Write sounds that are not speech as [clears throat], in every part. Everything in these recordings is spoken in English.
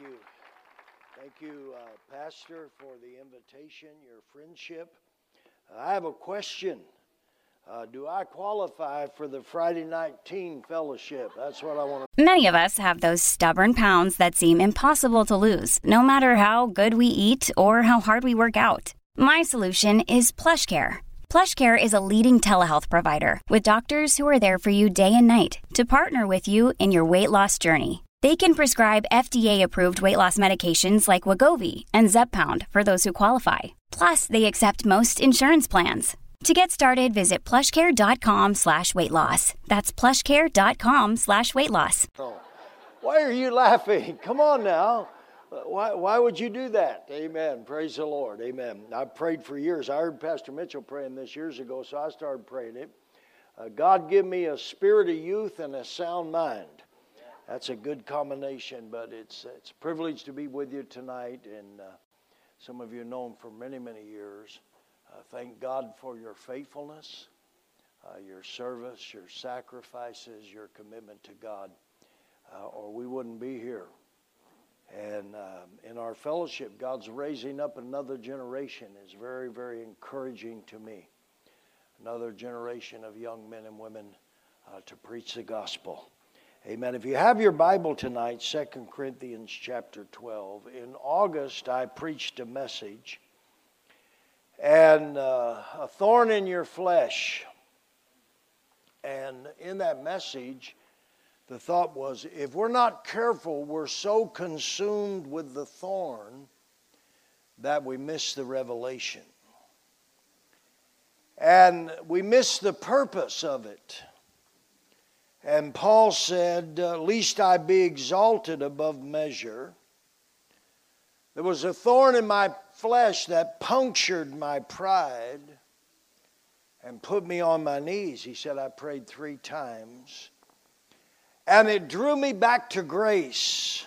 you. Thank you, uh, Pastor, for the invitation, your friendship. Uh, I have a question. Uh, do I qualify for the Friday night teen fellowship? That's what I want to. Many of us have those stubborn pounds that seem impossible to lose, no matter how good we eat or how hard we work out. My solution is PlushCare. PlushCare is a leading telehealth provider with doctors who are there for you day and night to partner with you in your weight loss journey. They can prescribe FDA-approved weight loss medications like Wegovy and Zepbound for those who qualify. Plus, they accept most insurance plans. To get started, visit plushcare.com slash weight loss. That's plushcare.com slash weight loss. Oh, why are you [laughs] laughing? Come on now. Why, why would you do that? Amen. Praise the Lord. Amen. I've prayed for years. I heard Pastor Mitchell praying this years ago, so I started praying it. Uh, God, give me a spirit of youth and a sound mind that's a good combination, but it's, it's a privilege to be with you tonight. And uh, some of you know him for many, many years. Uh, thank God for your faithfulness, uh, your service, your sacrifices, your commitment to God, uh, or we wouldn't be here. And um, in our fellowship, God's raising up another generation is very, very encouraging to me. Another generation of young men and women uh, to preach the gospel. Amen. If you have your Bible tonight, 2 Corinthians chapter 12. In August, I preached a message, and uh, a thorn in your flesh. And in that message, the thought was if we're not careful, we're so consumed with the thorn that we miss the revelation. And we miss the purpose of it. And Paul said, uh, Least I be exalted above measure. There was a thorn in my flesh that punctured my pride and put me on my knees. He said, I prayed three times. And it drew me back to grace.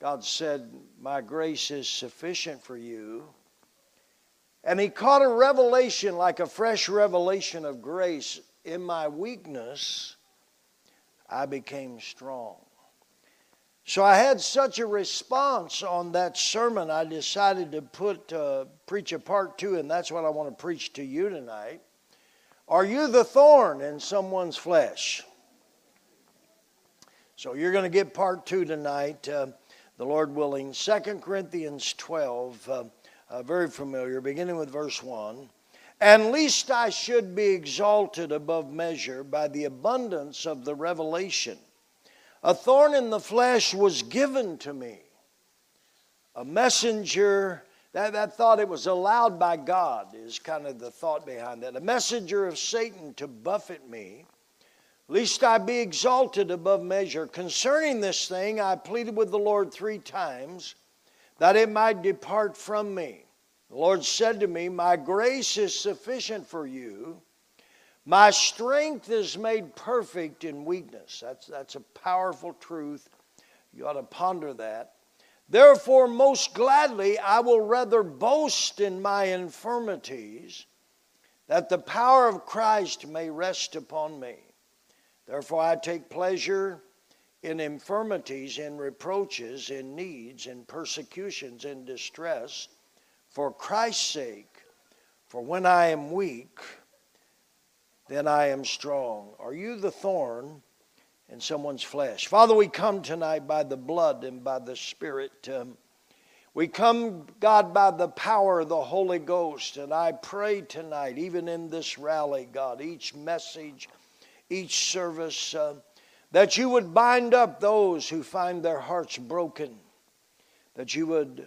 God said, My grace is sufficient for you. And he caught a revelation like a fresh revelation of grace in my weakness, I became strong. So I had such a response on that sermon, I decided to put uh, preach a part two, and that's what I want to preach to you tonight. Are you the thorn in someone's flesh? So you're going to get part two tonight, uh, the Lord willing. Second Corinthians 12, uh, uh very familiar, beginning with verse 1. And least I should be exalted above measure by the abundance of the revelation. A thorn in the flesh was given to me. A messenger, that, that thought it was allowed by God is kind of the thought behind that. A messenger of Satan to buffet me, lest I be exalted above measure. Concerning this thing, I pleaded with the Lord three times that it might depart from me. The Lord said to me, My grace is sufficient for you. My strength is made perfect in weakness. That's, that's a powerful truth. You ought to ponder that. Therefore, most gladly, I will rather boast in my infirmities, that the power of Christ may rest upon me. Therefore, I take pleasure in infirmities, in reproaches, in needs, in persecutions, in distress for Christ's sake. For when I am weak, then I am strong. Are you the thorn in someone's flesh? Father, we come tonight by the blood and by the Spirit. Um, we come, God, by the power of the Holy Ghost. And I pray tonight, even in this rally, God, each message, each service, uh, that you would bind up those who find their hearts broken, that you would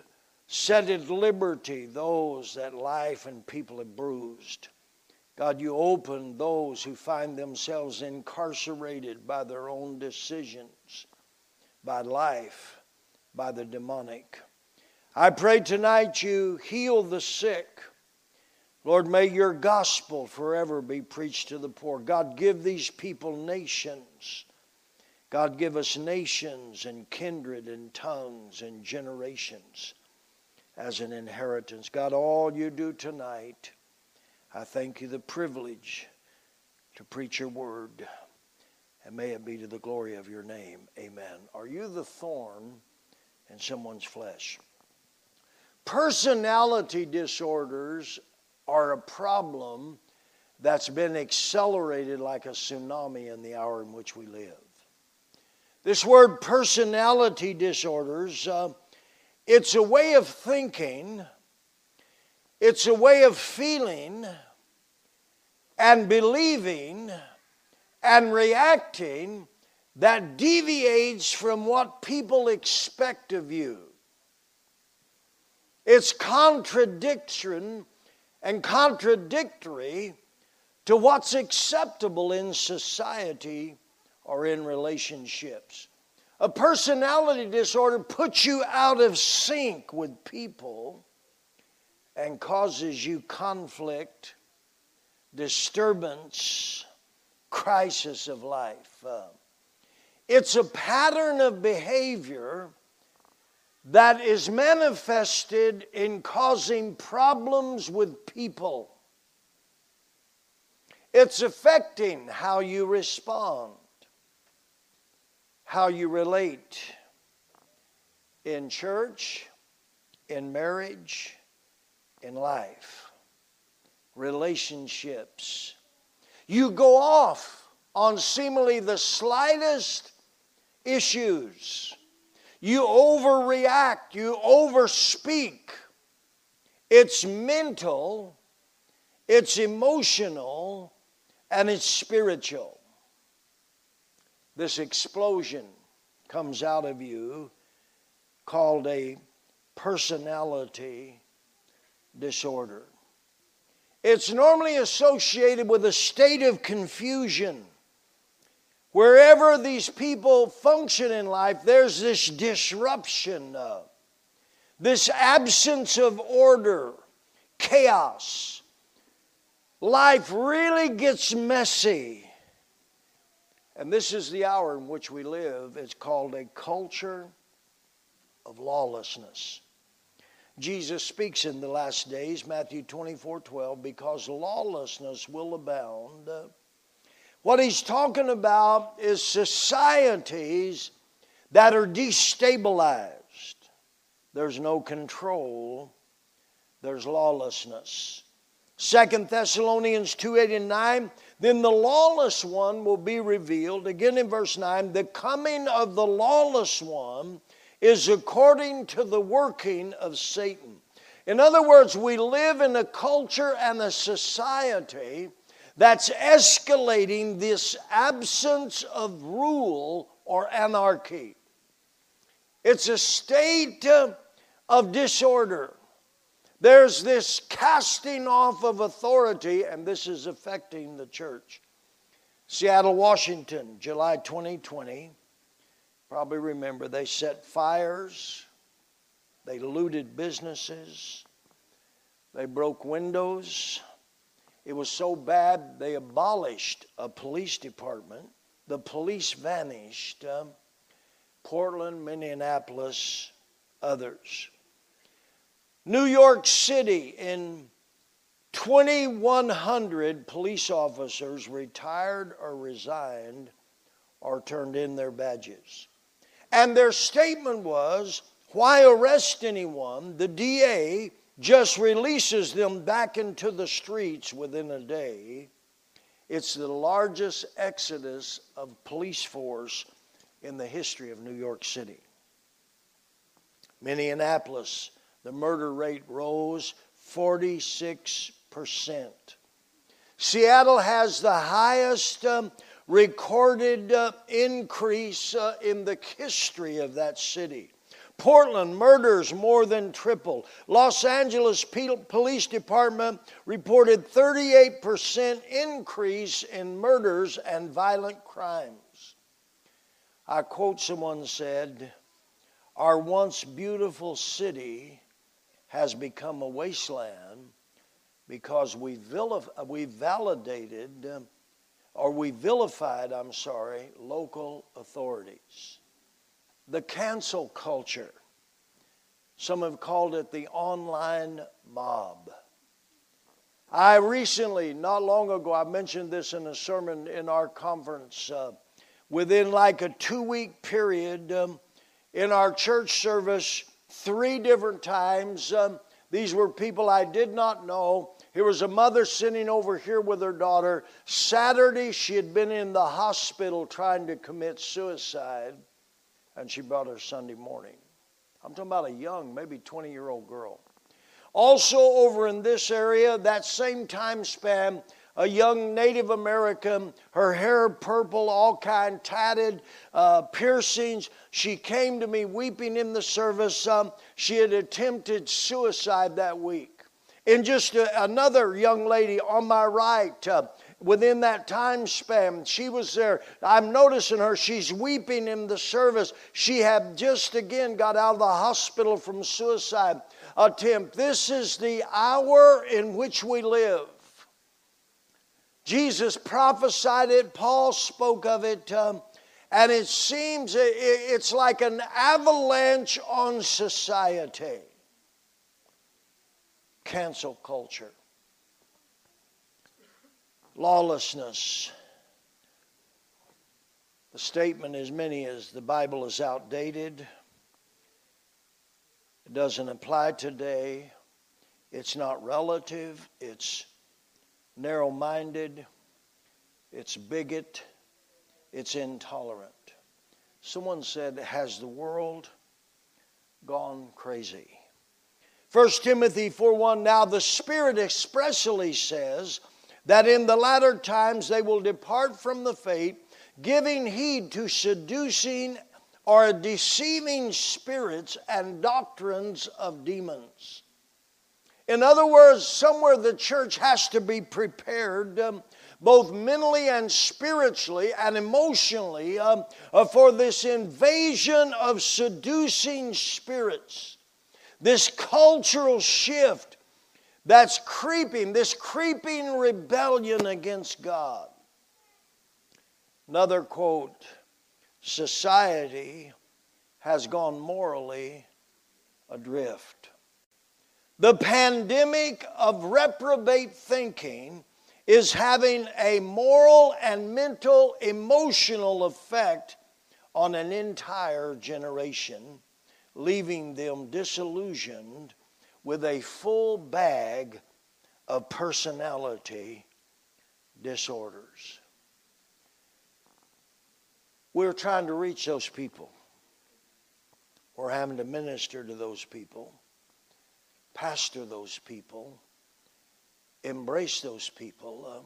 set at liberty those that life and people have bruised. God, you open those who find themselves incarcerated by their own decisions, by life, by the demonic. I pray tonight you heal the sick. Lord, may your gospel forever be preached to the poor. God, give these people nations. God, give us nations and kindred and tongues and generations as an inheritance. God, all you do tonight, I thank you the privilege to preach your word. and may it be to the glory of your name. Amen. Are you the thorn in someone's flesh? Personality disorders are a problem that's been accelerated like a tsunami in the hour in which we live. This word personality disorders, uh, it's a way of thinking, it's a way of feeling and believing and reacting that deviates from what people expect of you. It's contradiction and contradictory to what's acceptable in society or in relationships. A personality disorder puts you out of sync with people and causes you conflict, disturbance, crisis of life. Uh, it's a pattern of behavior that is manifested in causing problems with people. It's affecting how you respond, how you relate in church, in marriage, in life, relationships. You go off on seemingly the slightest issues. You overreact, you overspeak. It's mental, it's emotional, and it's spiritual. This explosion comes out of you called a personality disorder. It's normally associated with a state of confusion. Wherever these people function in life, there's this disruption, of, this absence of order, chaos. Life really gets messy. And this is the hour in which we live. It's called a culture of lawlessness. Jesus speaks in the last days, Matthew 24 12, because lawlessness will abound. What he's talking about is societies that are destabilized. There's no control, there's lawlessness. Second Thessalonians 2 8 and 9, then the lawless one will be revealed. Again in verse 9, the coming of the lawless one is according to the working of Satan. In other words, we live in a culture and a society that's escalating this absence of rule or anarchy. It's a state of disorder. There's this casting off of authority, and this is affecting the church. Seattle, Washington, July 2020. Probably remember they set fires, they looted businesses, they broke windows. It was so bad they abolished a police department. The police vanished. Um, Portland, Minneapolis, others. New York City, in 2,100 police officers retired or resigned or turned in their badges. And their statement was why arrest anyone? The DA just releases them back into the streets within a day. It's the largest exodus of police force in the history of New York City. Minneapolis, the murder rate rose 46%. Seattle has the highest um, recorded uh, increase uh, in the history of that city. Portland murders more than triple. Los Angeles Police Department reported 38% increase in murders and violent crimes. I quote someone said, Our once beautiful city has become a wasteland because we, vilif- we validated or we vilified, I'm sorry, local authorities. The cancel culture. Some have called it the online mob. I recently, not long ago, I mentioned this in a sermon in our conference. Uh, within like a two week period um, in our church service three different times. Um, these were people I did not know. Here was a mother sitting over here with her daughter. Saturday, she had been in the hospital trying to commit suicide, and she brought her Sunday morning. I'm talking about a young, maybe 20 year old girl. Also, over in this area, that same time span, a young Native American, her hair purple, all kind, tatted, uh, piercings. She came to me weeping in the service. Um, she had attempted suicide that week. And just a, another young lady on my right, uh, within that time span, she was there. I'm noticing her, she's weeping in the service. She had just again got out of the hospital from suicide attempt. This is the hour in which we live. Jesus prophesied it, Paul spoke of it, um, and it seems it's like an avalanche on society. Cancel culture, lawlessness. The statement as many as the Bible is outdated. It doesn't apply today. It's not relative. It's narrow minded, it's bigot, it's intolerant. Someone said, Has the world gone crazy? 1 Timothy 4 1 Now the Spirit expressly says that in the latter times they will depart from the faith, giving heed to seducing or deceiving spirits and doctrines of demons in other words, somewhere the church has to be prepared. Um, both mentally and spiritually and emotionally, um, uh, for this invasion of seducing spirits, this cultural shift that's creeping, this creeping rebellion against God. Another quote Society has gone morally adrift. The pandemic of reprobate thinking is having a moral and mental, emotional effect on an entire generation, leaving them disillusioned with a full bag of personality disorders. We're trying to reach those people. We're having to minister to those people pastor those people, embrace those people. Um,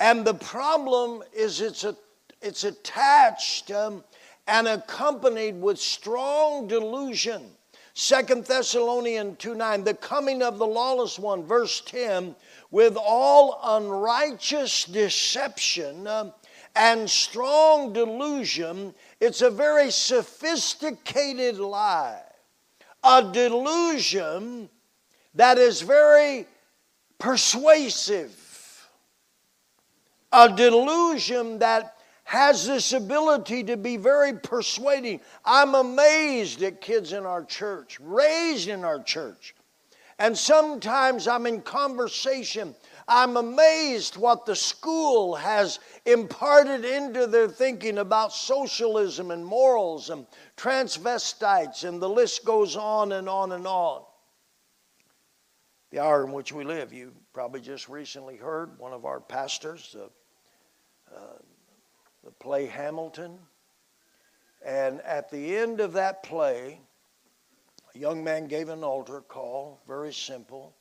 and the problem is it's, a, it's attached um, and accompanied with strong delusion. Second Thessalonians 2 9, the coming of the lawless one, verse 10, with all unrighteous deception um, and strong delusion. It's a very sophisticated lie a delusion that is very persuasive, a delusion that has this ability to be very persuading. I'm amazed at kids in our church, raised in our church. And sometimes I'm in conversation I'm amazed what the school has imparted into their thinking about socialism and morals and transvestites, and the list goes on and on and on. The hour in which we live, you probably just recently heard one of our pastors, uh, uh, the play Hamilton. And at the end of that play, a young man gave an altar call, very simple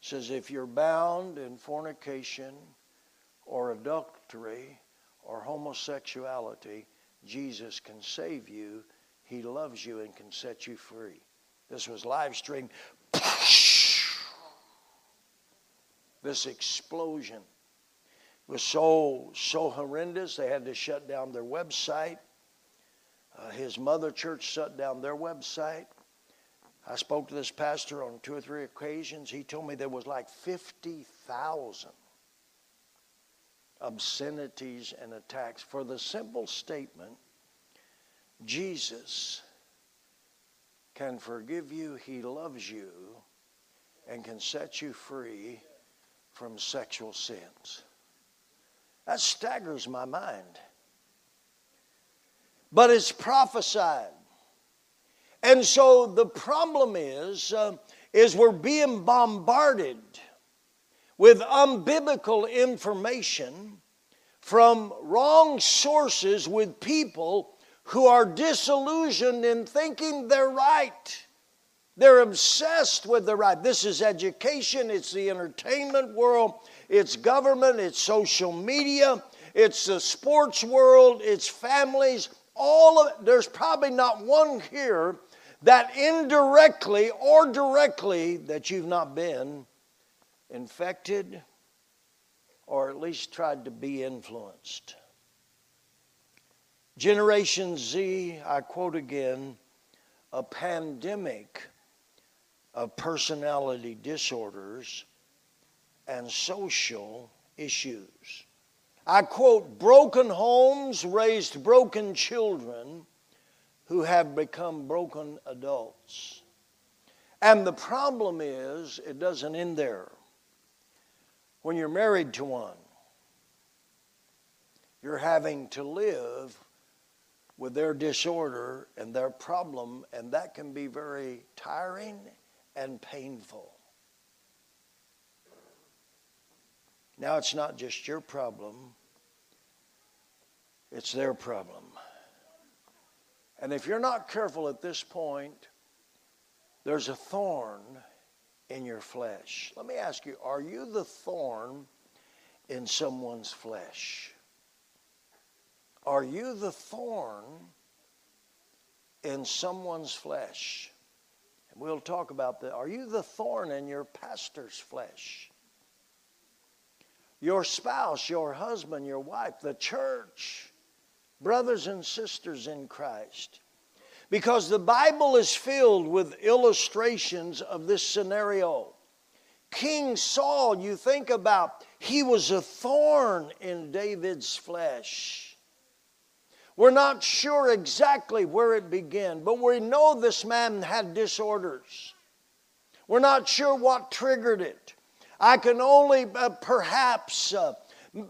says if you're bound in fornication or adultery or homosexuality, Jesus can save you. He loves you and can set you free. This was live streamed. This explosion was so so horrendous they had to shut down their website. Uh, his mother church shut down their website. I spoke to this pastor on two or three occasions. He told me there was like 50,000 obscenities and attacks for the simple statement Jesus can forgive you, He loves you, and can set you free from sexual sins. That staggers my mind. but it's prophesied. And so the problem is, uh, is we're being bombarded with unbiblical information from wrong sources with people who are disillusioned in thinking they're right. They're obsessed with the right. This is education, it's the entertainment world, it's government, it's social media, it's the sports world, it's families. All of there's probably not one here that indirectly or directly that you've not been infected or at least tried to be influenced. Generation Z, I quote again, a pandemic of personality disorders and social issues. I quote, broken homes raised broken children who have become broken adults. And the problem is, it doesn't end there. When you're married to one, you're having to live with their disorder and their problem, and that can be very tiring and painful. Now, it's not just your problem, it's their problem. And if you're not careful at this point, there's a thorn in your flesh. Let me ask you are you the thorn in someone's flesh? Are you the thorn in someone's flesh? And we'll talk about that. Are you the thorn in your pastor's flesh? Your spouse, your husband, your wife, the church, brothers and sisters in Christ. Because the Bible is filled with illustrations of this scenario. King Saul, you think about, he was a thorn in David's flesh. We're not sure exactly where it began, but we know this man had disorders. We're not sure what triggered it. I can only uh, perhaps, uh,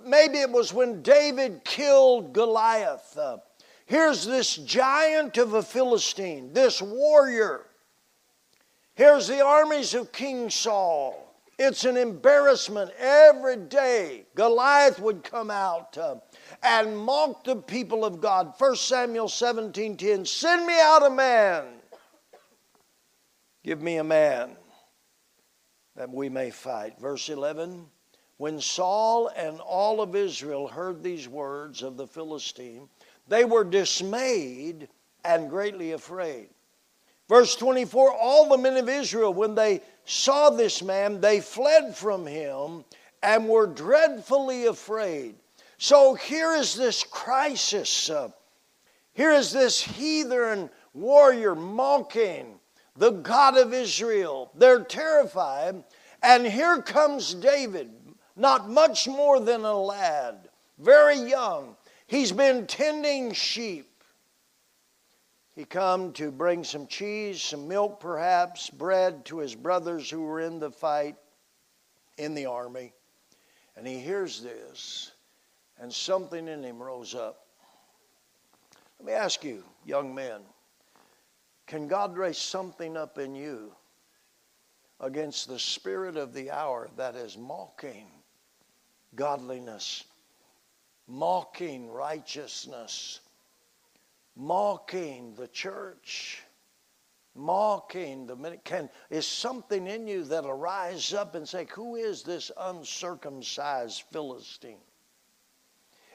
maybe it was when David killed Goliath. Uh, here's this giant of a Philistine, this warrior. Here's the armies of King Saul. It's an embarrassment every day. Goliath would come out. Uh, and mock the people of God. 1 Samuel 17 10. Send me out a man. Give me a man that we may fight. Verse 11. When Saul and all of Israel heard these words of the Philistine, they were dismayed and greatly afraid. Verse 24 All the men of Israel, when they saw this man, they fled from him and were dreadfully afraid. So here is this crisis. Here is this heathen warrior mocking the God of Israel. They're terrified. And here comes David, not much more than a lad, very young. He's been tending sheep. He come to bring some cheese, some milk perhaps, bread to his brothers who were in the fight in the army. And he hears this and something in him rose up. Let me ask you, young men, can God raise something up in you against the spirit of the hour that is mocking godliness, mocking righteousness, mocking the church? mocking the minute can is something in you that'll rise up and say who is this uncircumcised philistine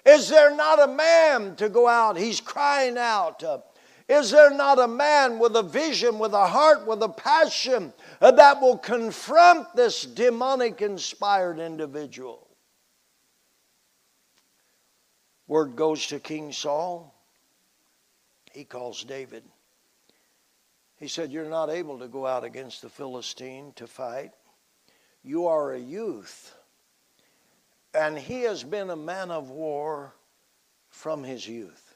is there not a man to go out? He's crying out. Uh, is there not a man with a vision, with a heart, with a passion uh, that will confront this demonic inspired individual? Word goes to King Saul. He calls David. He said, You're not able to go out against the Philistine to fight. You are a youth and he has been a man of war from his youth.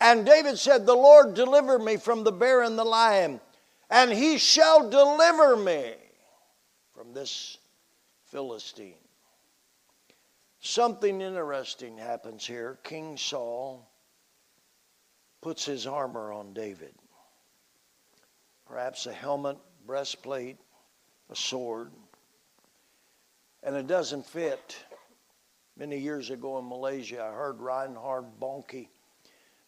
And David said, The Lord deliver me from the bear and the lion, and he shall deliver me from this Philistine. Something interesting happens here. King Saul puts his armor on David. Perhaps a helmet, breastplate, a sword. And it doesn't fit. Many years ago in Malaysia, I heard Reinhard Bonnke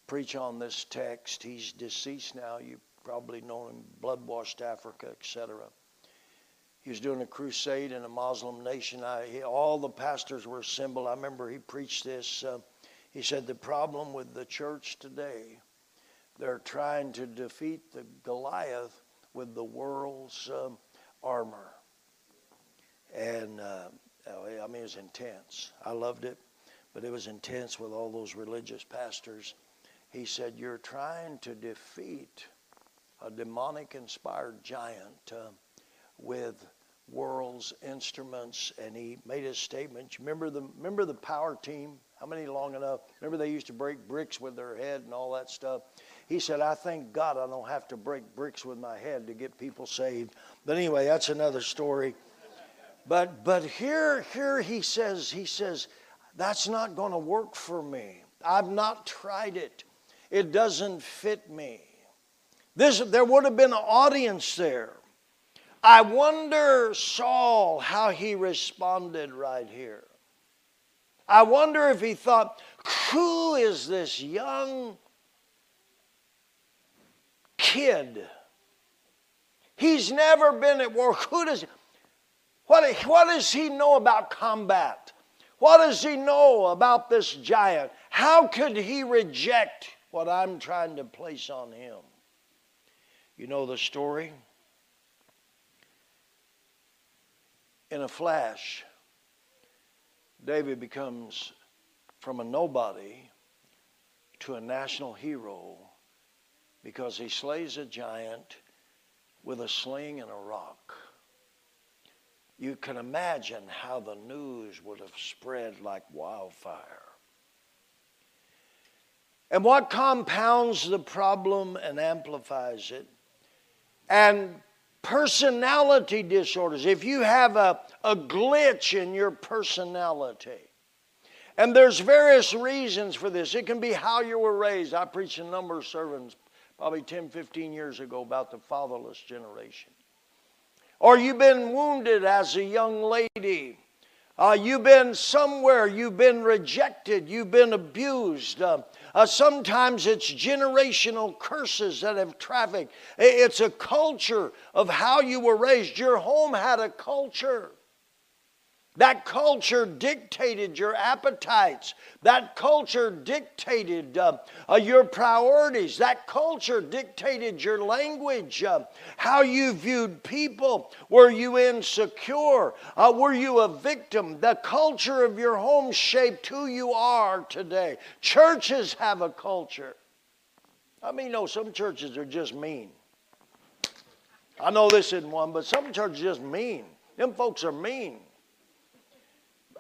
preach on this text. He's deceased now. You probably know him, blood washed Africa, etc. He was doing a crusade in a Muslim nation. I, he, all the pastors were assembled. I remember he preached this. Uh, he said, The problem with the church today, they're trying to defeat the Goliath with the world's um, armor. And uh, I mean, it was intense. I loved it, but it was intense with all those religious pastors. He said, You're trying to defeat a demonic inspired giant uh, with world's instruments. And he made a statement. You Remember the, remember the power team? How many long enough? Remember they used to break bricks with their head and all that stuff? He said, I thank God I don't have to break bricks with my head to get people saved. But anyway, that's another story. But but here here he says he says that's not going to work for me. I've not tried it. It doesn't fit me. This there would have been an audience there. I wonder Saul how he responded right here. I wonder if he thought, who is this young kid? He's never been at war. Who does what, what does he know about combat? What does he know about this giant? How could he reject what I'm trying to place on him? You know the story? In a flash, David becomes from a nobody to a national hero because he slays a giant with a sling and a rock you can imagine how the news would have spread like wildfire. And what compounds the problem and amplifies it? And personality disorders. If you have a, a glitch in your personality, and there's various reasons for this. It can be how you were raised. I preached a number of sermons probably 10, 15 years ago about the fatherless generation or you've been wounded as a young lady. Uh, you've been somewhere, you've been rejected, you've been abused. Uh, uh, sometimes it's generational curses that have trafficked. It's a culture of how you were raised. Your home had a culture. That culture dictated your appetites. That culture dictated uh, uh, your priorities. That culture dictated your language, uh, how you viewed people. Were you insecure? Uh, were you a victim? The culture of your home shaped who you are today. Churches have a culture. I mean, no, some churches are just mean. I know this isn't one, but some churches just mean. Them folks are mean.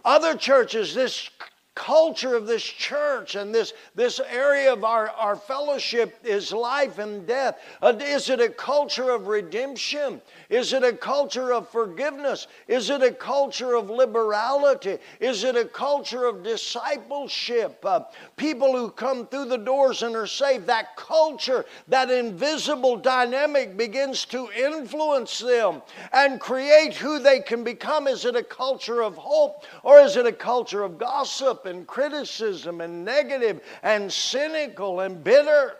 Other churches, this culture of this church and this, this area of our, our fellowship is life and death. Uh, is it a culture of redemption? Is it a culture of forgiveness? Is it a culture of liberality? Is it a culture of discipleship? Uh, people who come through the doors and are saved, that culture, that invisible dynamic begins to influence them and create who they can become. Is it a culture of hope or is it a culture of gossip and criticism and negative and cynical and bitter?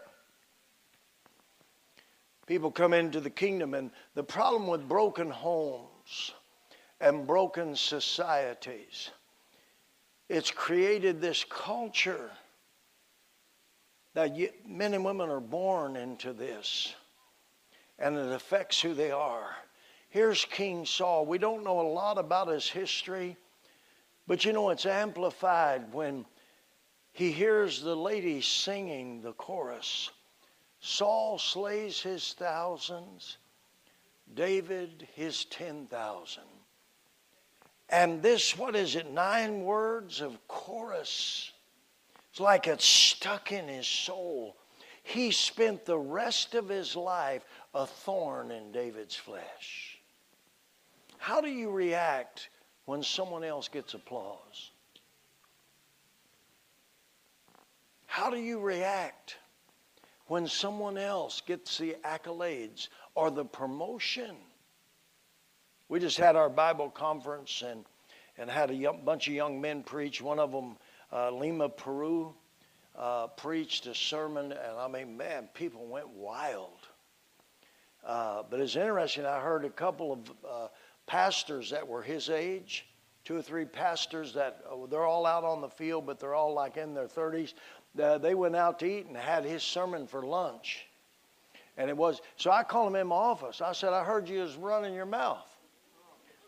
People come into the kingdom, and the problem with broken homes and broken societies, it's created this culture that men and women are born into this, and it affects who they are. Here's King Saul. We don't know a lot about his history, but you know it's amplified when he hears the lady singing the chorus. Saul slays his thousands, David his ten thousand. And this, what is it, nine words of chorus? It's like it's stuck in his soul. He spent the rest of his life a thorn in David's flesh. How do you react when someone else gets applause? How do you react? when someone else gets the accolades or the promotion. We just had our Bible conference and, and had a young, bunch of young men preach. One of them, uh, Lima, Peru, uh, preached a sermon, and I mean, man, people went wild. Uh, but it's interesting, I heard a couple of uh, pastors that were his age, two or three pastors that uh, they're all out on the field, but they're all like in their 30s. Uh, they went out to eat and had his sermon for lunch. And it was, so I called him in my office. I said, I heard you was running your mouth.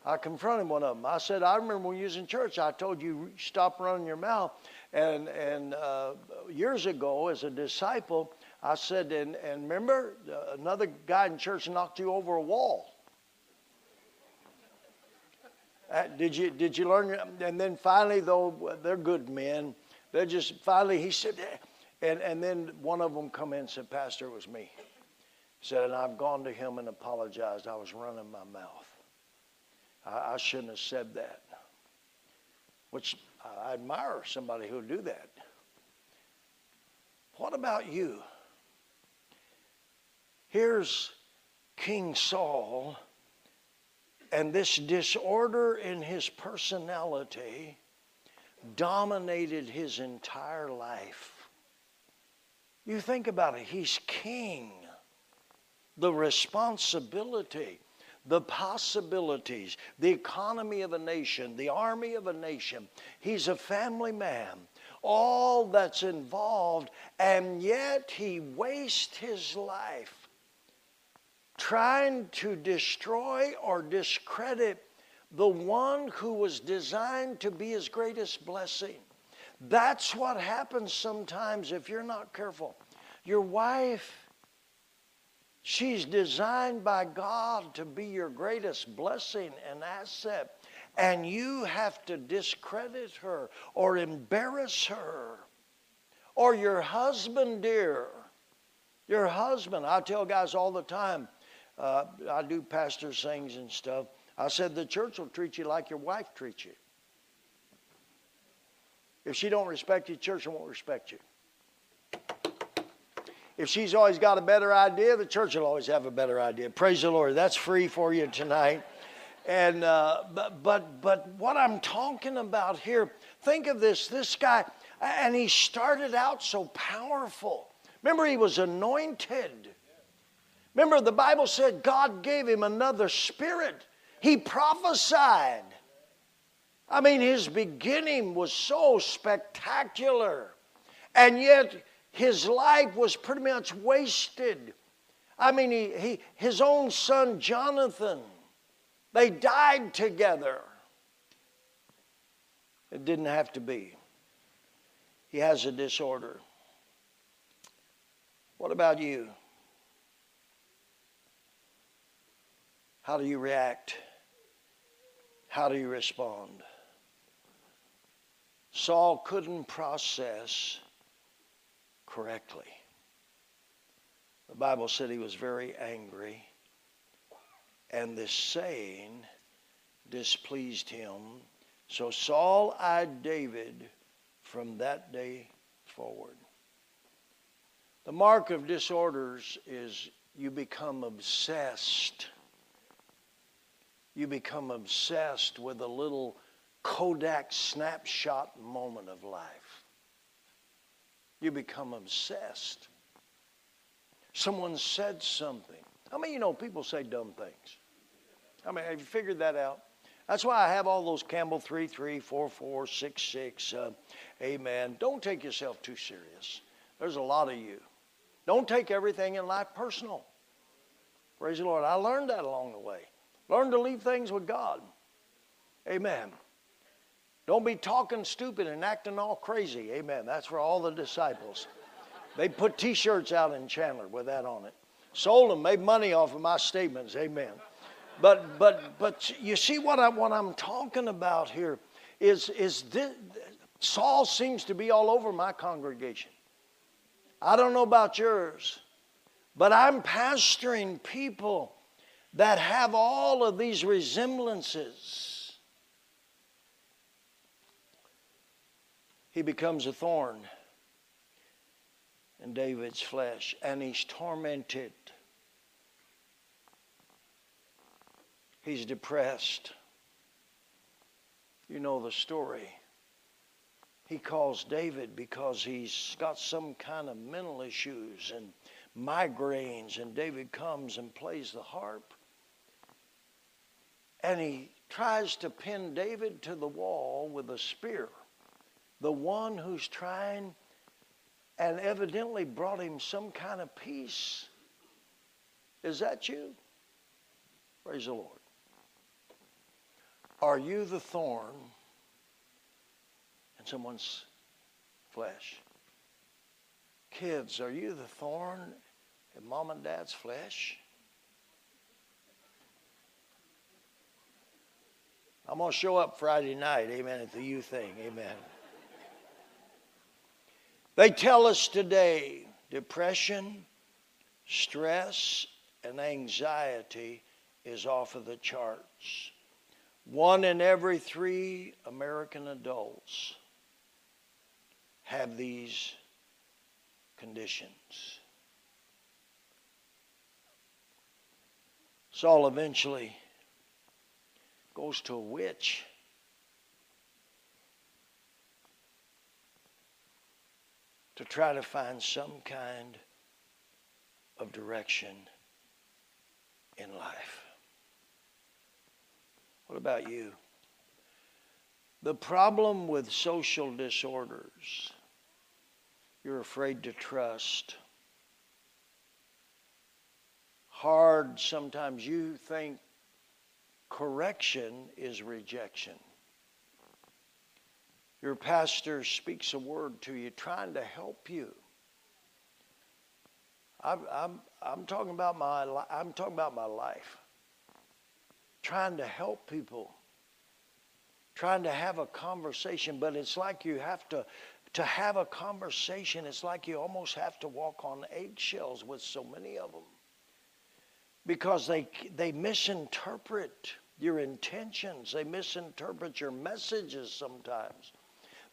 I confronted one of them. I said, I remember when you was in church, I told you stop running your mouth. And and uh, years ago, as a disciple, I said, and and remember, uh, another guy in church knocked you over a wall. Uh, did you did you learn? And then finally, though they're good men, They're just finally he said, and and then one of them come in and said, Pastor, it was me. He said, and I've gone to him and apologized. I was running my mouth. I, I shouldn't have said that. Which I admire somebody who'll do that. What about you? Here's King Saul, and this disorder in his personality dominated his entire life. You think about it, he's king. The responsibility the possibilities, the economy of a nation, the army of a nation. He's a family man. All that's involved, and yet he wastes his life trying to destroy or discredit the one who was designed to be his greatest blessing. That's what happens sometimes if you're not careful. Your wife She's designed by God to be your greatest blessing and asset. And you have to discredit her or embarrass her. Or your husband, dear. Your husband. I tell guys all the time, uh, I do pastor things and stuff. I said the church will treat you like your wife treats you. If she don't respect you, church won't respect you. If she's always got a better idea, the church will always have a better idea. Praise the Lord. That's free for you tonight. And uh, but but but what I'm talking about here, think of this. This guy, and he started out so powerful. Remember, he was anointed. Remember, the Bible said God gave him another spirit. He prophesied. I mean, his beginning was so spectacular. And yet, his life was pretty much wasted. I mean, he, he, his own son Jonathan, they died together. It didn't have to be. He has a disorder. What about you? How do you react? How do you respond? Saul couldn't process correctly. The Bible said he was very angry, and this saying displeased him. So Saul eyed David from that day forward. The mark of disorders is you become obsessed. You become obsessed with a little Kodak snapshot moment of life. You become obsessed. Someone said something. I mean, you know, people say dumb things. I mean, have you figured that out? That's why I have all those Campbell 3 3, 4 4, 6 6. Uh, amen. Don't take yourself too serious. There's a lot of you. Don't take everything in life personal. Praise the Lord. I learned that along the way. Learn to leave things with God. Amen. Don't be talking stupid and acting all crazy. Amen. That's for all the disciples. They put t shirts out in Chandler with that on it. Sold them, made money off of my statements. Amen. But, but, but you see what, I, what I'm talking about here is, is this, Saul seems to be all over my congregation. I don't know about yours, but I'm pastoring people that have all of these resemblances he becomes a thorn in David's flesh, and he's tormented. He's depressed. You know the story. He calls David because he's got some kind of mental issues and migraines, and David comes and plays the harp. And he tries to pin David to the wall with a spear. The one who's trying and evidently brought him some kind of peace. Is that you? Praise the Lord. Are you the thorn in someone's flesh? Kids, are you the thorn in mom and dad's flesh? I'm going to show up Friday night, amen, at the youth thing, amen. They tell us today depression, stress, and anxiety is off of the charts. One in every three American adults have these conditions. Saul eventually goes to a witch to try to find some kind of direction in life. What about you? The problem with social disorders, you're afraid to trust. Hard, sometimes you think correction is rejection. Your pastor speaks a word to you trying to help you. I'm, I'm, I'm, talking about my, I'm talking about my life. Trying to help people. Trying to have a conversation, but it's like you have to, to have a conversation, it's like you almost have to walk on eggshells with so many of them. Because they, they misinterpret your intentions, they misinterpret your messages sometimes.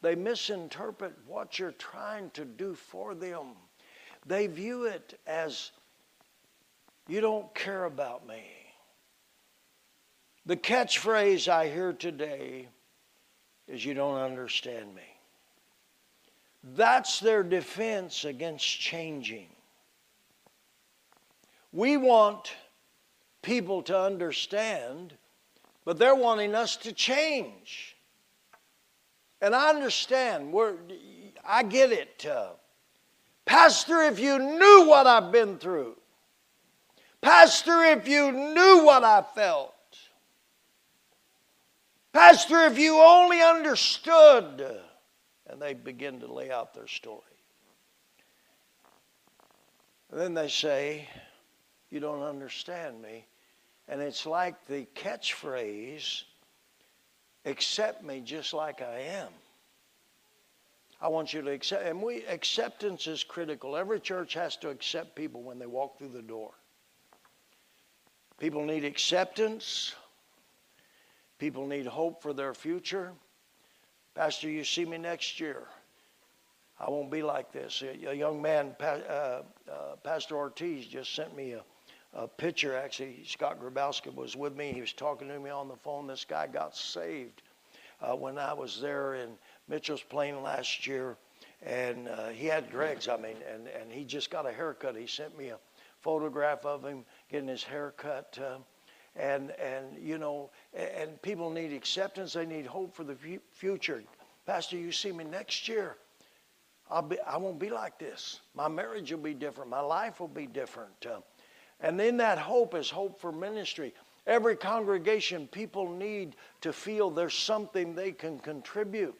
They misinterpret what you're trying to do for them. They view it as, you don't care about me. The catchphrase I hear today is, you don't understand me. That's their defense against changing. We want people to understand, but they're wanting us to change. And I understand, we're, I get it. Uh, Pastor, if you knew what I've been through, Pastor, if you knew what I felt, Pastor, if you only understood, and they begin to lay out their story. And then they say, You don't understand me. And it's like the catchphrase accept me just like I am. I want you to accept, and we acceptance is critical. Every church has to accept people when they walk through the door. People need acceptance. People need hope for their future. Pastor, you see me next year. I won't be like this. A young man, uh, uh, Pastor Ortiz, just sent me a, a picture. Actually, Scott Grabowski was with me. He was talking to me on the phone. This guy got saved uh, when I was there in Mitchell's Plain last year, and uh, he had dreads. I mean, and and he just got a haircut. He sent me a photograph of him getting his haircut. Uh, and and you know, and people need acceptance. They need hope for the future. Pastor, you see me next year. I'll be, I won't be like this. My marriage will be different. My life will be different. Uh, and in that hope is hope for ministry. Every congregation, people need to feel there's something they can contribute.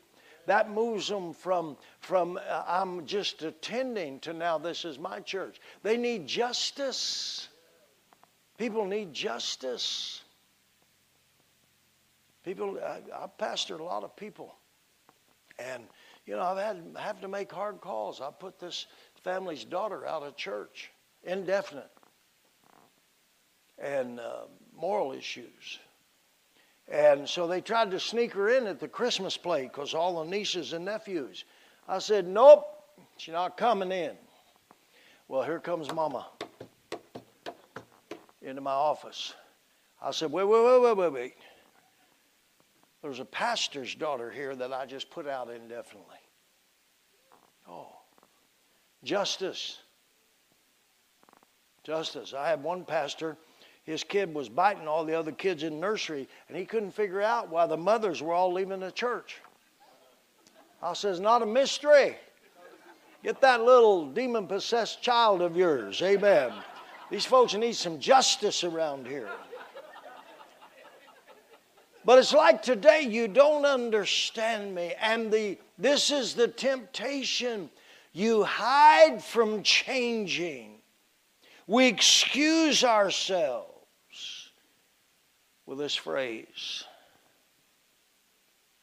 That moves them from, from uh, I'm just attending to now this is my church. They need justice. People need justice. People, I, I've pastored a lot of people. And, you know, I've had have to make hard calls. I put this family's daughter out of church, indefinite. And um, moral issues. And so they tried to sneak her in at the Christmas play because all the nieces and nephews. I said, Nope, she's not coming in. Well, here comes Mama into my office. I said, Wait, wait, wait, wait, wait, wait. There's a pastor's daughter here that I just put out indefinitely. Oh, justice. Justice. I had one pastor, his kid was biting all the other kids in nursery, and he couldn't figure out why the mothers were all leaving the church. I says, Not a mystery. Get that little demon possessed child of yours. Amen. These folks need some justice around here. But it's like today, you don't understand me. And the, this is the temptation. You hide from changing. We excuse ourselves with this phrase.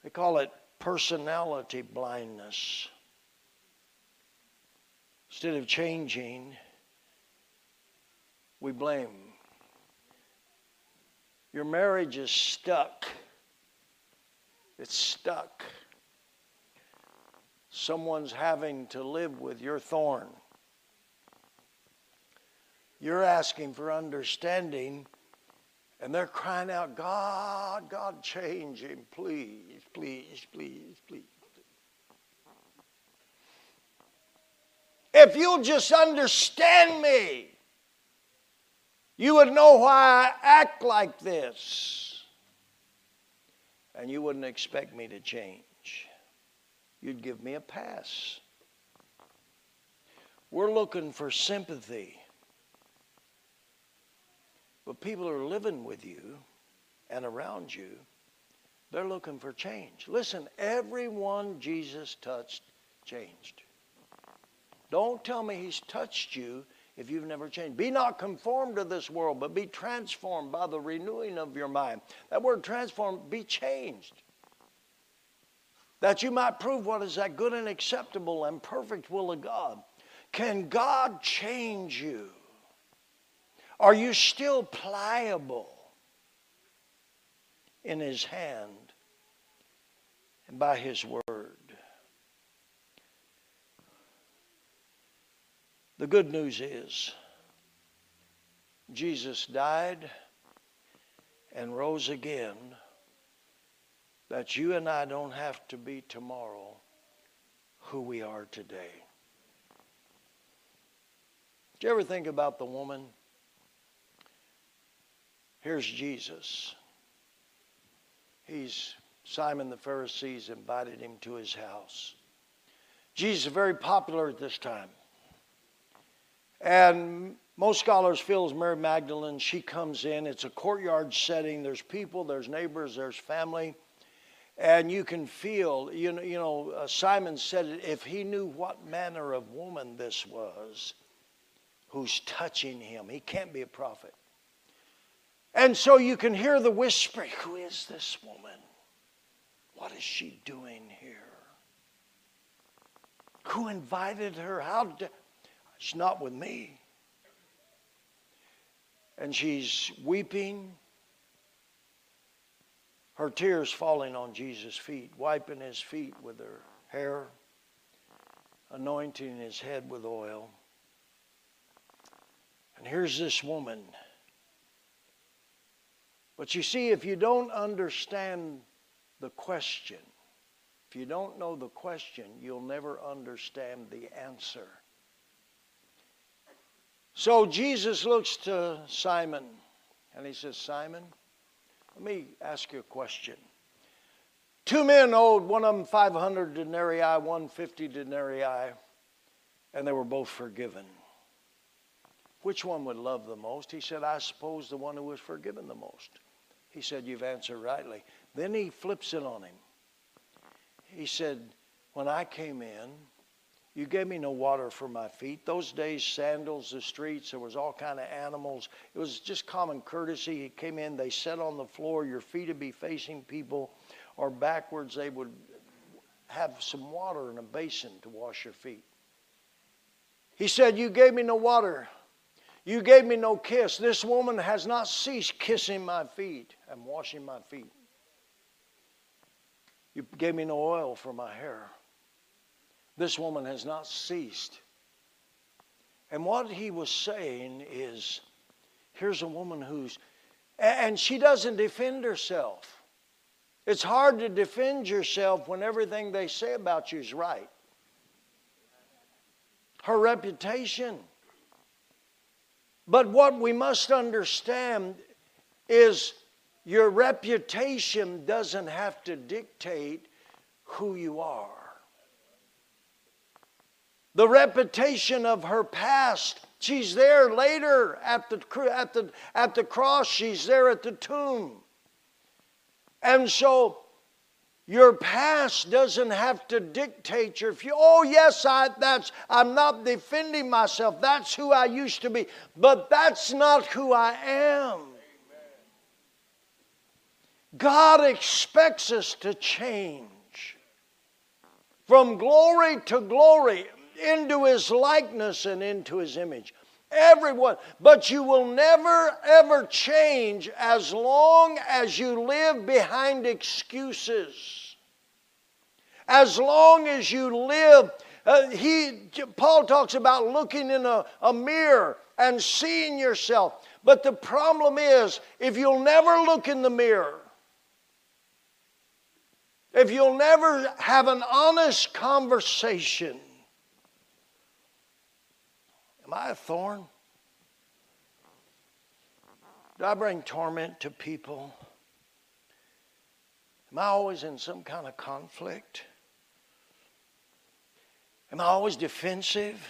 They call it personality blindness. Instead of changing, we blame. Your marriage is stuck. It's stuck. Someone's having to live with your thorn. You're asking for understanding, and they're crying out, God, God, change him, please, please, please, please. If you'll just understand me, you would know why I act like this. And you wouldn't expect me to change. You'd give me a pass. We're looking for sympathy. But people are living with you and around you, they're looking for change. Listen, everyone Jesus touched changed. Don't tell me he's touched you if you've never changed. Be not conformed to this world, but be transformed by the renewing of your mind. That word transform, be changed. That you might prove what is that good and acceptable and perfect will of God. Can God change you? Are you still pliable in His hand and by His word? The good news is Jesus died and rose again that you and I don't have to be tomorrow who we are today. Did you ever think about the woman? Here's Jesus. He's Simon the Pharisees invited him to his house. Jesus is very popular at this time. And most scholars feel as Mary Magdalene, she comes in. It's a courtyard setting. There's people, there's neighbors, there's family. And you can feel, you know, you know uh, Simon said it, if he knew what manner of woman this was who's touching him, he can't be a prophet. And so you can hear the whispering Who is this woman? What is she doing here? Who invited her? How did. She's not with me. And she's weeping, her tears falling on Jesus' feet, wiping his feet with her hair, anointing his head with oil. And here's this woman. But you see, if you don't understand the question, if you don't know the question, you'll never understand the answer. So Jesus looks to Simon and he says, Simon, let me ask you a question. Two men owed, one of them 500 denarii, one 50 denarii, and they were both forgiven. Which one would love the most? He said, I suppose the one who was forgiven the most. He said, You've answered rightly. Then he flips it on him. He said, When I came in, you gave me no water for my feet. Those days, sandals, the streets, there was all kind of animals. It was just common courtesy. He came in, they sat on the floor. Your feet would be facing people, or backwards, they would have some water in a basin to wash your feet. He said, You gave me no water. You gave me no kiss. This woman has not ceased kissing my feet and washing my feet. You gave me no oil for my hair. This woman has not ceased And what he was saying is here's a woman who's, and she doesn't defend herself. It's hard to defend yourself when everything they say about you is right. Her reputation. But what we must understand is your reputation doesn't have to dictate who you are. The reputation of her past, she's there later at the, at the, at the cross, she's there at the tomb. And so your past doesn't have to dictate your future. Oh, yes, I, that's, I'm not defending myself. That's who I used to be. But that's not who I am. God expects us to change from glory to glory into His likeness and into His image. Everyone. But you will never, ever change as long as you live behind excuses. As long as you live, uh, he, Paul talks about looking in a, a mirror and seeing yourself. But the problem is, if you'll never look in the mirror, if you'll never have an honest conversation, am I a thorn? Do I bring torment to people? Am I always in some kind of conflict? Am I always defensive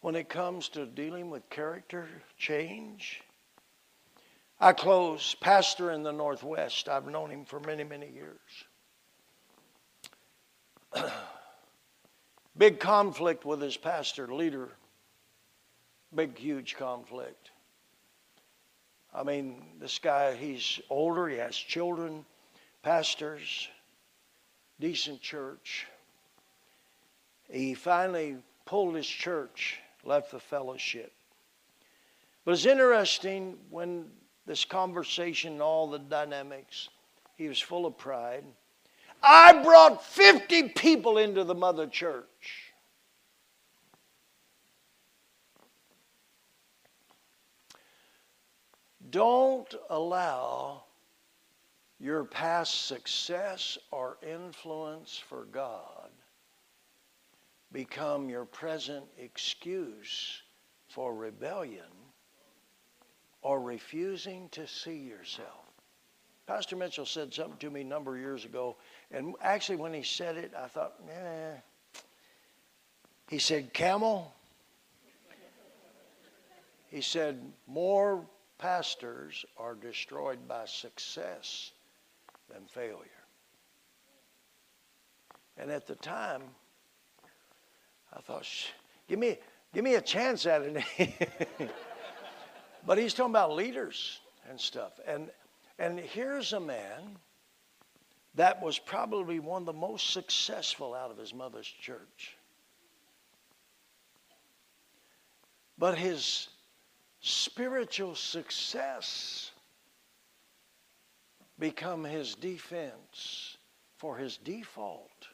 when it comes to dealing with character change? I close, pastor in the Northwest. I've known him for many, many years. [clears throat] big conflict with his pastor, leader. Big, huge conflict. I mean, this guy, he's older, he has children, pastors, decent church. He finally pulled his church, left the fellowship. But it's interesting when this conversation, and all the dynamics. He was full of pride. I brought 50 people into the mother church. Don't allow your past success or influence for God become your present excuse for rebellion or refusing to see yourself. Pastor Mitchell said something to me a number of years ago, and actually, when he said it, I thought, eh. He said, Campbell, he said, more pastors are destroyed by success than failure. And at the time, I thought, give me, give me a chance at it. [laughs] But he's talking about leaders and stuff. And, and here's a man that was probably one of the most successful out of his mother's church. But his spiritual success become his defense for his default,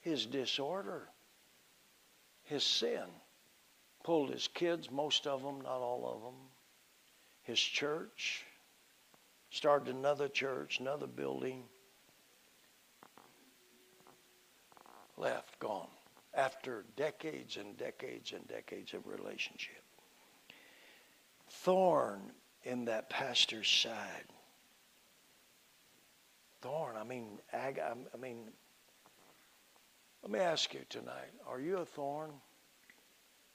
his disorder, his sin. Pulled his kids, most of them, not all of them, his church, started another church, another building, left, gone, after decades and decades and decades of relationship. Thorn in that pastor's side. Thorn, I mean, ag- I mean, let me ask you tonight are you a thorn?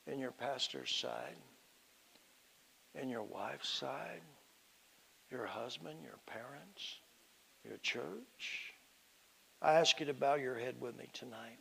in your pastor's side, in your wife's side, your husband, your parents, your church. I ask you to bow your head with me tonight.